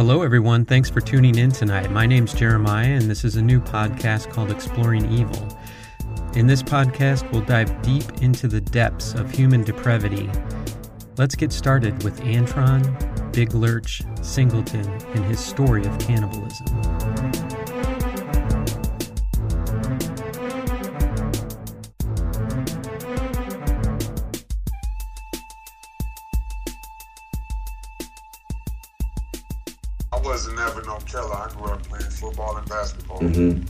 Hello, everyone. Thanks for tuning in tonight. My name's Jeremiah, and this is a new podcast called Exploring Evil. In this podcast, we'll dive deep into the depths of human depravity. Let's get started with Antron, Big Lurch, Singleton, and his story of cannibalism. I wasn't never no killer. I grew up playing football and basketball. Mm-hmm.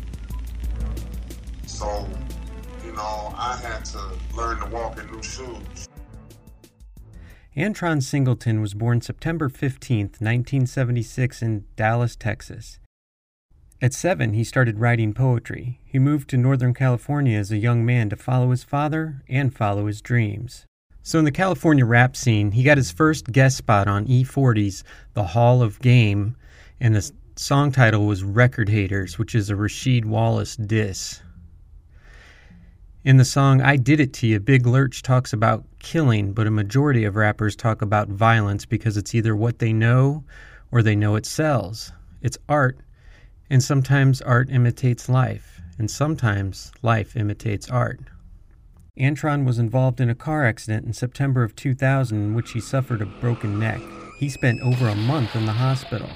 So, you know, I had to learn to walk in new shoes. Antron Singleton was born September 15, 1976, in Dallas, Texas. At seven, he started writing poetry. He moved to Northern California as a young man to follow his father and follow his dreams. So, in the California rap scene, he got his first guest spot on E40's The Hall of Game, and the song title was Record Haters, which is a Rasheed Wallace diss. In the song I Did It To You, Big Lurch talks about killing, but a majority of rappers talk about violence because it's either what they know or they know it sells. It's art, and sometimes art imitates life, and sometimes life imitates art. Antron was involved in a car accident in September of 2000 in which he suffered a broken neck. He spent over a month in the hospital.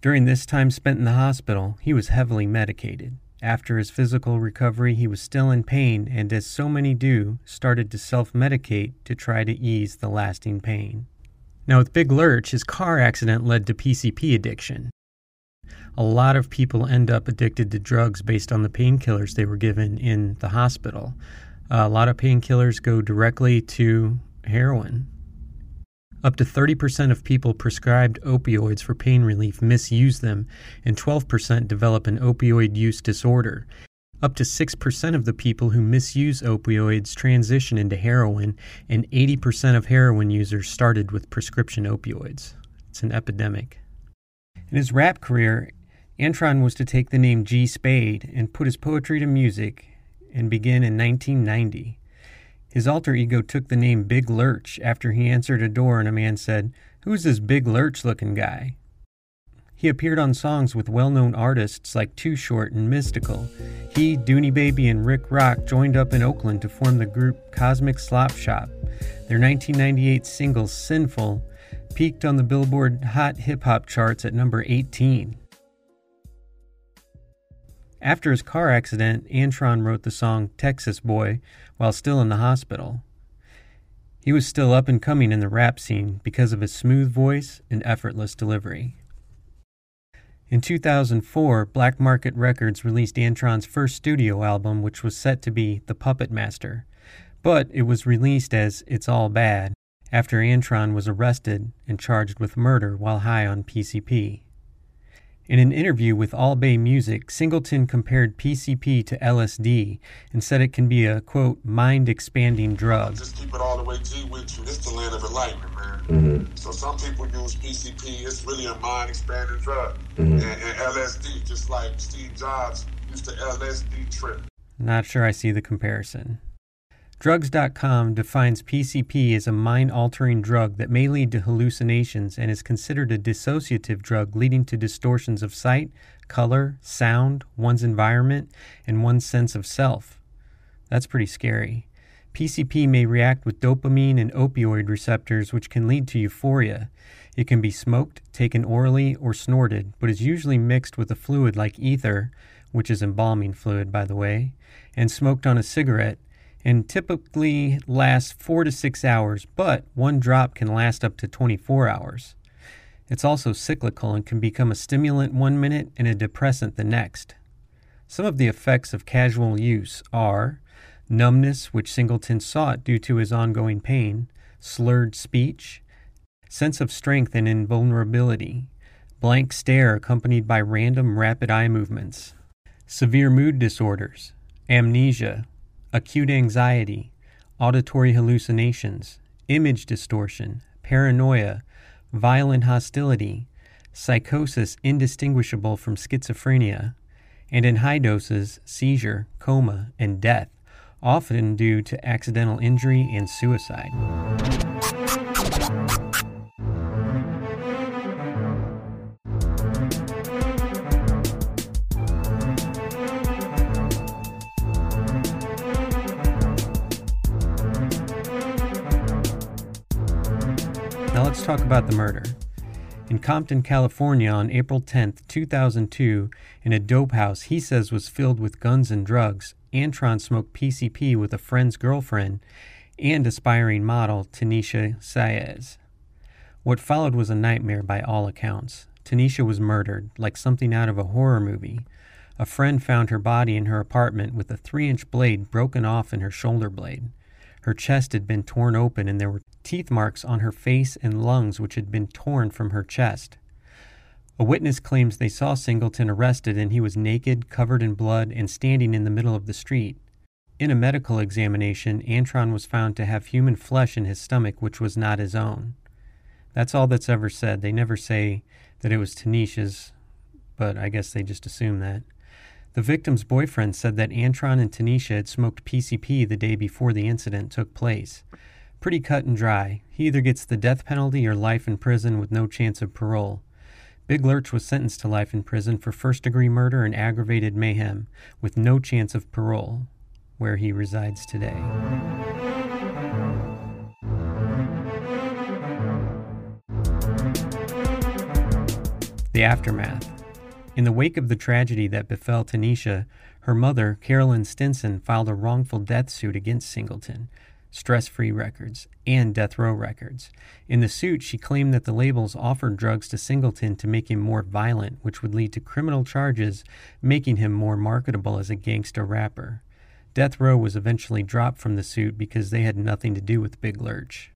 During this time spent in the hospital, he was heavily medicated. After his physical recovery, he was still in pain and, as so many do, started to self medicate to try to ease the lasting pain. Now, with Big Lurch, his car accident led to PCP addiction. A lot of people end up addicted to drugs based on the painkillers they were given in the hospital. A lot of painkillers go directly to heroin. Up to 30% of people prescribed opioids for pain relief misuse them, and 12% develop an opioid use disorder. Up to 6% of the people who misuse opioids transition into heroin, and 80% of heroin users started with prescription opioids. It's an epidemic. In his rap career, Antron was to take the name G Spade and put his poetry to music and begin in 1990. His alter ego took the name Big Lurch after he answered a door and a man said, Who's this big lurch looking guy? He appeared on songs with well known artists like Too Short and Mystikal. He, Dooney Baby, and Rick Rock joined up in Oakland to form the group Cosmic Slop Shop. Their 1998 single, Sinful, peaked on the Billboard Hot Hip Hop charts at number 18. After his car accident, Antron wrote the song Texas Boy while still in the hospital. He was still up and coming in the rap scene because of his smooth voice and effortless delivery. In 2004, Black Market Records released Antron's first studio album, which was set to be The Puppet Master, but it was released as It's All Bad after Antron was arrested and charged with murder while high on PCP. In an interview with All Bay Music, Singleton compared PCP to LSD and said it can be a, quote, mind expanding drug. Just keep it all the way G with you. It's the land of enlightenment, man. Mm-hmm. So some people use PCP. It's really a mind expanding drug. Mhm. And, and LSD, just like Steve Jobs used to LSD trip. Not sure I see the comparison. Drugs.com defines PCP as a mind altering drug that may lead to hallucinations and is considered a dissociative drug leading to distortions of sight, color, sound, one's environment, and one's sense of self. That's pretty scary. PCP may react with dopamine and opioid receptors, which can lead to euphoria. It can be smoked, taken orally, or snorted, but is usually mixed with a fluid like ether, which is embalming fluid, by the way, and smoked on a cigarette and typically lasts four to six hours, but one drop can last up to 24 hours. It's also cyclical and can become a stimulant one minute and a depressant the next. Some of the effects of casual use are numbness, which Singleton sought due to his ongoing pain, slurred speech, sense of strength and invulnerability, blank stare accompanied by random rapid eye movements, severe mood disorders, amnesia, acute anxiety, auditory hallucinations, image distortion, paranoia, violent hostility, psychosis indistinguishable from schizophrenia, and in high doses, seizure, coma, and death, often due to accidental injury and suicide. Talk about the murder. In Compton, California on April 10, 2002, in a dope house he says was filled with guns and drugs, Antron smoked PCP with a friend's girlfriend and aspiring model Tynisha Ysais. What followed was a nightmare by all accounts. Tanisha was murdered, like something out of a horror movie. A friend found her body in her apartment with a three inch blade broken off in her shoulder blade. Her chest had been torn open, and there were teeth marks on her face and lungs which had been torn from her chest. A witness claims they saw Singleton arrested and he was naked, covered in blood, and standing in the middle of the street. In a medical examination, Antron was found to have human flesh in his stomach, which was not his own. That's all that's ever said. They never say that it was Tynisha's, but I guess they just assume that. The victim's boyfriend said that Antron and Tynisha had smoked PCP the day before the incident took place. Pretty cut and dry. He either gets the death penalty or life in prison with no chance of parole. Big Lurch was sentenced to life in prison for first degree murder and aggravated mayhem, with no chance of parole, where he resides today. The aftermath. In the wake of the tragedy that befell Tynisha, her mother, Carolyn Stinson, filed a wrongful death suit against Singleton, Stress Free Records, and Death Row Records. In the suit, she claimed that the labels offered drugs to Singleton to make him more violent, which would lead to criminal charges, making him more marketable as a gangster rapper. Death Row was eventually dropped from the suit because they had nothing to do with Big Lurch.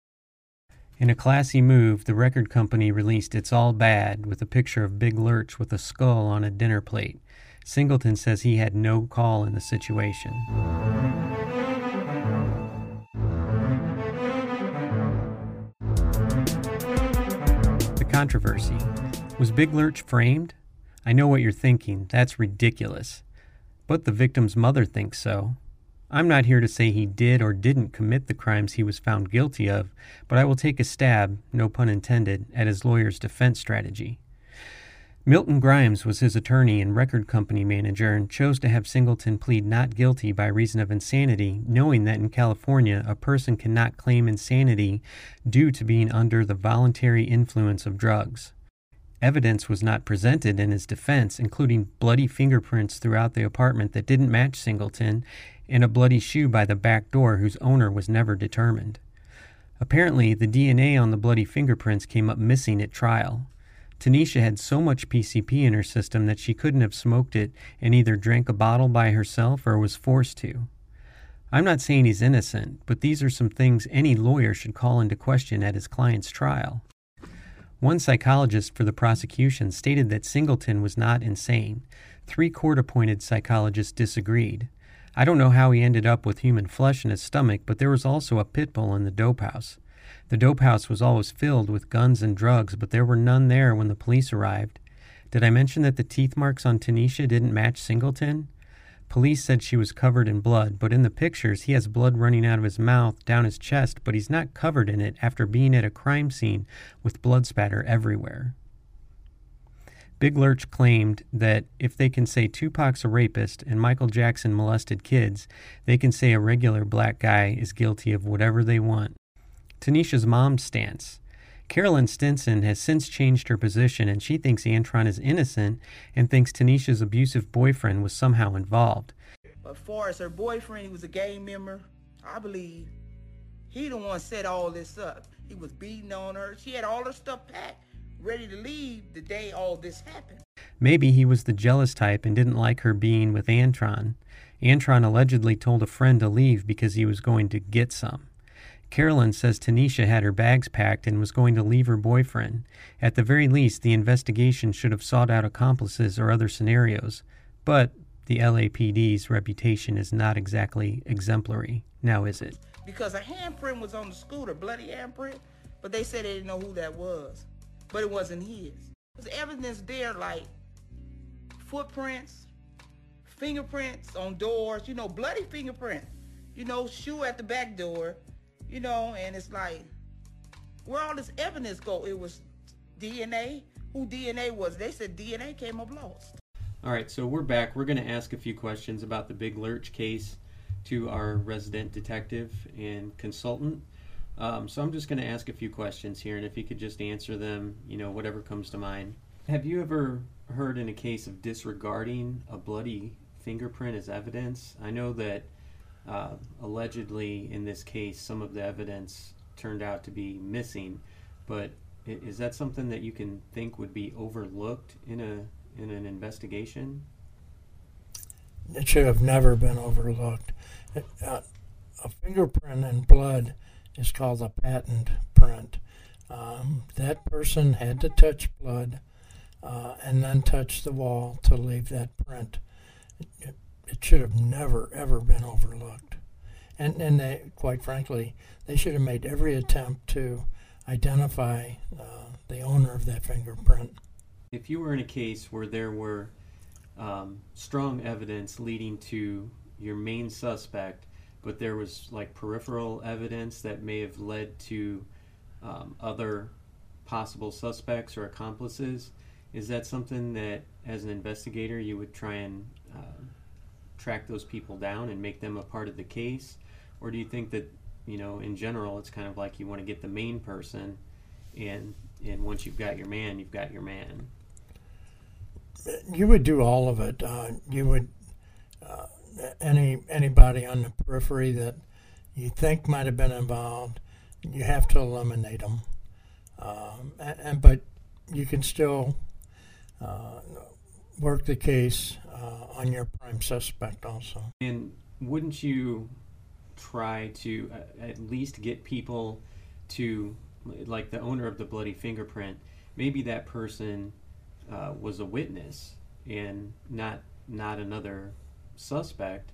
In a classy move, the record company released It's All Bad with a picture of Big Lurch with a skull on a dinner plate. Singleton says he had no call in the situation. Controversy. Was Big Lurch framed? I know what you're thinking. That's ridiculous. But the victim's mother thinks so. I'm not here to say he did or didn't commit the crimes he was found guilty of, but I will take a stab, no pun intended, at his lawyer's defense strategy. Milton Grimes was his attorney and record company manager and chose to have Singleton plead not guilty by reason of insanity, knowing that in California a person cannot claim insanity due to being under the voluntary influence of drugs. Evidence was not presented in his defense, including bloody fingerprints throughout the apartment that didn't match Singleton and a bloody shoe by the back door whose owner was never determined. Apparently, the DNA on the bloody fingerprints came up missing at trial. Tynisha had so much PCP in her system that she couldn't have smoked it and either drank a bottle by herself or was forced to. I'm not saying he's innocent, but these are some things any lawyer should call into question at his client's trial. One psychologist for the prosecution stated that Singleton was not insane. Three court appointed psychologists disagreed. I don't know how he ended up with human flesh in his stomach, but there was also a pit bull in the dope house. The dope house was always filled with guns and drugs, but there were none there when the police arrived. Did I mention that the teeth marks on Tynisha didn't match Singleton? Police said she was covered in blood, but in the pictures he has blood running out of his mouth, down his chest, but he's not covered in it after being at a crime scene with blood spatter everywhere. Big Lurch claimed that if they can say Tupac's a rapist and Michael Jackson molested kids, they can say a regular black guy is guilty of whatever they want. Tynisha's mom's stance. Carolyn Stinson has since changed her position and she thinks Antron is innocent and thinks Tynisha's abusive boyfriend was somehow involved. But far as her boyfriend, he was a gang member, I believe he the one set all this up. He was beating on her. She had all her stuff packed, ready to leave the day all this happened. Maybe he was the jealous type and didn't like her being with Antron. Antron allegedly told a friend to leave because he was going to get some. Carolyn says Tynisha had her bags packed and was going to leave her boyfriend. At the very least, the investigation should have sought out accomplices or other scenarios. But the LAPD's reputation is not exactly exemplary, now is it? Because a handprint was on the scooter, bloody handprint, but they said they didn't know who that was. But it wasn't his. There's evidence there like footprints, fingerprints on doors, you know, bloody fingerprints, you know, shoe at the back door, you know, and it's like, where all this evidence go? It was DNA. Who DNA was? They said DNA came up lost. All right, so we're back. We're going to ask a few questions about the Big Lurch case to our resident detective and consultant. Um, so I'm just going to ask a few questions here, and if you could just answer them, you know, whatever comes to mind. Have you ever heard in a case of disregarding a bloody fingerprint as evidence? I know that uh, allegedly in this case, some of the evidence turned out to be missing, but is that something that you can think would be overlooked in a in an investigation? It should have never been overlooked. Uh, a fingerprint in blood is called a patent print. Um, that person had to touch blood uh, and then touch the wall to leave that print. It, it should have never, ever been overlooked. And, and they, quite frankly, they should have made every attempt to identify uh, the owner of that fingerprint. If you were in a case where there were um, strong evidence leading to your main suspect, but there was like peripheral evidence that may have led to um, other possible suspects or accomplices, is that something that, as an investigator, you would try and uh, track those people down and make them a part of the case? Or do you think that, you know, in general, it's kind of like you want to get the main person, and and once you've got your man, you've got your man? You would do all of it. Uh, you would uh, any anybody on the periphery that you think might have been involved. You have to eliminate them, um, and, and, but you can still uh, work the case uh, on your prime suspect also. And wouldn't you try to uh, at least get people to, like the owner of the bloody fingerprint, maybe that person uh, was a witness and not not another suspect,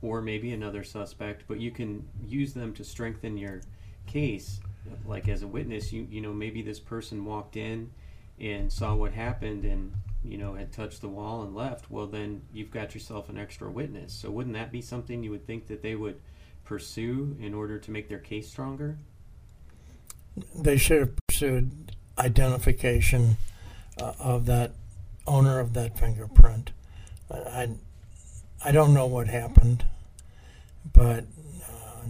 or maybe another suspect, but you can use them to strengthen your case. Like as a witness, you you know maybe this person walked in and saw what happened and you know had touched the wall and left well then you've got yourself an extra witness. So wouldn't that be something you would think that they would pursue in order to make their case stronger? They should have pursued identification uh, of that owner of that fingerprint. I, I don't know what happened but uh,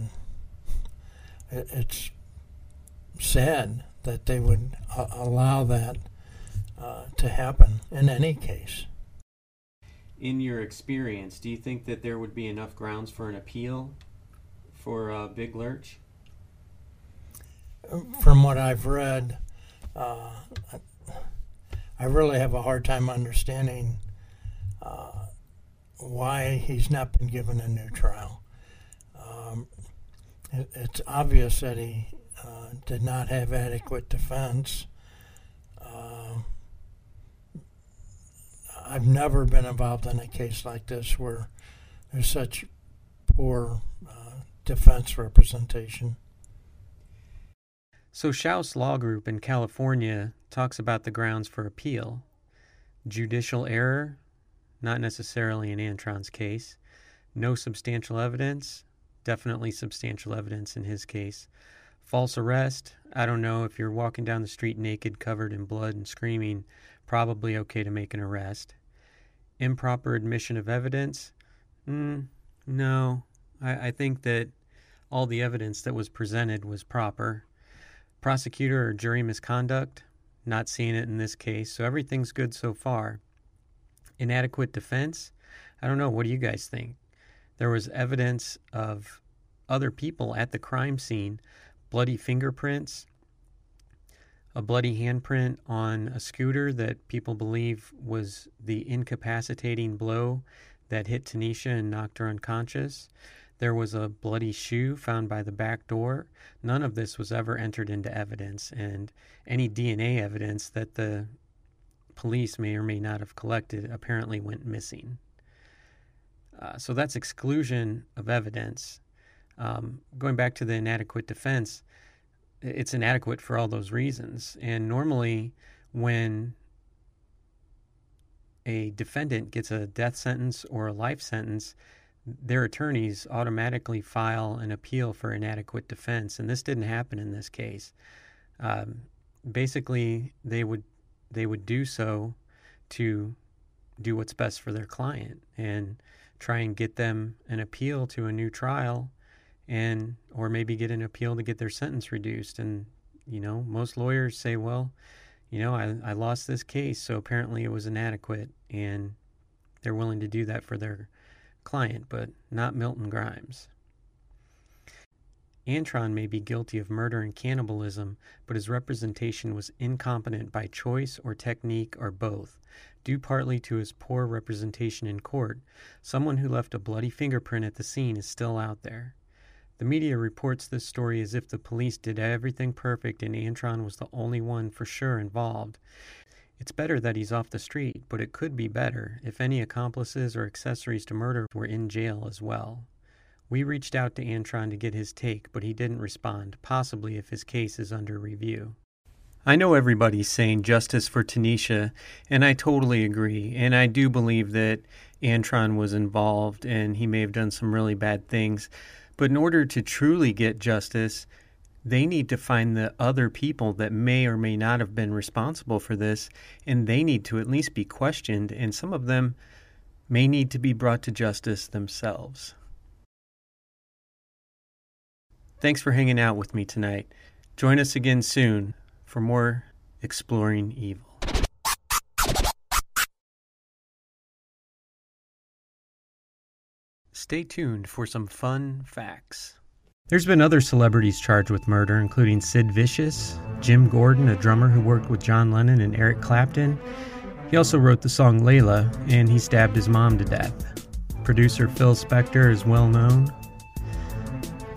it, it's sad that they would uh, allow that uh, to happen in any case. In your experience, do you think that there would be enough grounds for an appeal for uh, Big Lurch? From what I've read, uh, I really have a hard time understanding uh, why he's not been given a new trial. Um, it, it's obvious that he uh, did not have adequate defense. I've never been involved in a case like this where there's such poor uh, defense representation. So, Schaus Law Group in California talks about the grounds for appeal judicial error, not necessarily in Antron's case, no substantial evidence, definitely substantial evidence in his case, false arrest. I don't know if you're walking down the street naked, covered in blood, and screaming, probably okay to make an arrest. Improper admission of evidence? Mm, no. I, I think that all the evidence that was presented was proper. Prosecutor or jury misconduct? Not seeing it in this case, so everything's good so far. Inadequate defense? I don't know. What do you guys think? There was evidence of other people at the crime scene, bloody fingerprints, a bloody handprint on a scooter that people believe was the incapacitating blow that hit Tynisha and knocked her unconscious. There was a bloody shoe found by the back door. None of this was ever entered into evidence, and any DNA evidence that the police may or may not have collected apparently went missing. Uh, so that's exclusion of evidence. Um, going back to the inadequate defense, it's inadequate for all those reasons. And normally, when a defendant gets a death sentence or a life sentence, their attorneys automatically file an appeal for inadequate defense, and this didn't happen in this case. Um, basically, they would they would do so to do what's best for their client and try and get them an appeal to a new trial and or maybe get an appeal to get their sentence reduced and you know most lawyers say well you know I, I lost this case so apparently it was inadequate and they're willing to do that for their client but not milton grimes Antron may be guilty of murder and cannibalism, but his representation was incompetent by choice or technique or both, due partly to his poor representation in court. Someone who left a bloody fingerprint at the scene is still out there. The media reports this story as if the police did everything perfect and Antron was the only one for sure involved. It's better that he's off the street, but it could be better if any accomplices or accessories to murder were in jail as well. We reached out to Antron to get his take, but he didn't respond, possibly if his case is under review. I know everybody's saying justice for Tynisha, and I totally agree. And I do believe that Antron was involved and he may have done some really bad things. But in order to truly get justice, they need to find the other people that may or may not have been responsible for this, and they need to at least be questioned, and some of them may need to be brought to justice themselves. Thanks for hanging out with me tonight. Join us again soon for more Exploring Evil. Stay tuned for some fun facts. There's been other celebrities charged with murder, including Sid Vicious, Jim Gordon, a drummer who worked with John Lennon and Eric Clapton. He also wrote the song Layla, and he stabbed his mom to death. Producer Phil Spector is well known.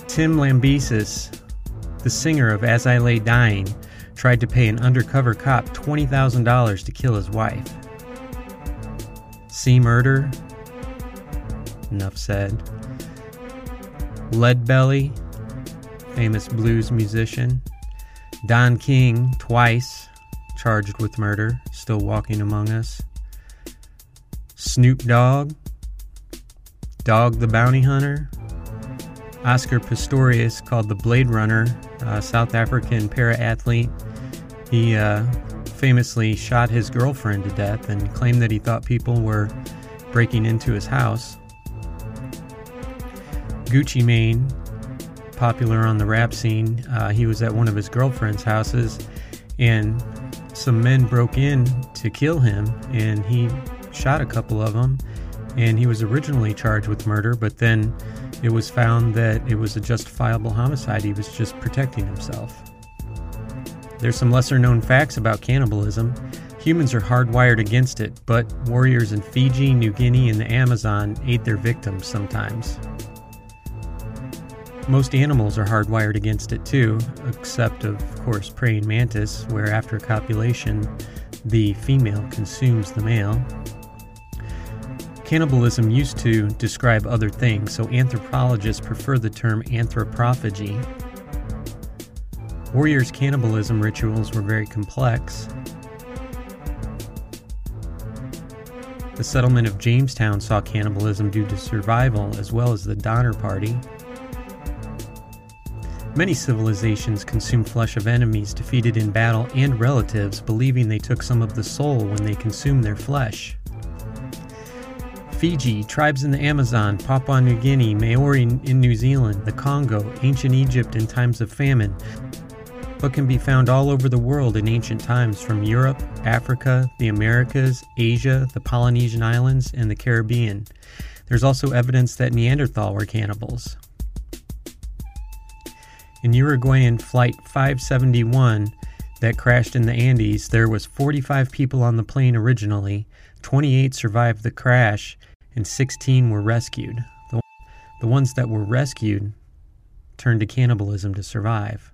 Tim Lambesis, the singer of As I Lay Dying, tried to pay an undercover cop $20,000 to kill his wife. See murder? Enough said. Leadbelly, famous blues musician. Don King, twice charged with murder, still walking among us. Snoop Dogg, Dog the Bounty Hunter, Oscar Pistorius, called the Blade Runner, a South African para athlete. He uh, famously shot his girlfriend to death and claimed that he thought people were breaking into his house. Gucci Mane, popular on the rap scene, uh, he was at one of his girlfriend's houses and some men broke in to kill him and he shot a couple of them and he was originally charged with murder but then it was found that it was a justifiable homicide. He was just protecting himself. There's some lesser known facts about cannibalism. Humans are hardwired against it, but warriors in Fiji, New Guinea, and the Amazon ate their victims sometimes. Most animals are hardwired against it too, except, of course, praying mantis, where after copulation, the female consumes the male. Cannibalism used to describe other things, so anthropologists prefer the term anthropophagy. Warriors' cannibalism rituals were very complex. The settlement of Jamestown saw cannibalism due to survival as well as the Donner Party. Many civilizations consume flesh of enemies defeated in battle and relatives, believing they took some of the soul when they consumed their flesh. Fiji, tribes in the Amazon, Papua New Guinea, Maori in New Zealand, the Congo, ancient Egypt in times of famine, but can be found all over the world in ancient times from Europe, Africa, the Americas, Asia, the Polynesian Islands, and the Caribbean. There's also evidence that Neanderthal were cannibals. In Uruguayan Flight 571 that crashed in the Andes, there was 45 people on the plane originally. 28 survived the crash and 16 were rescued. The, the ones that were rescued turned to cannibalism to survive.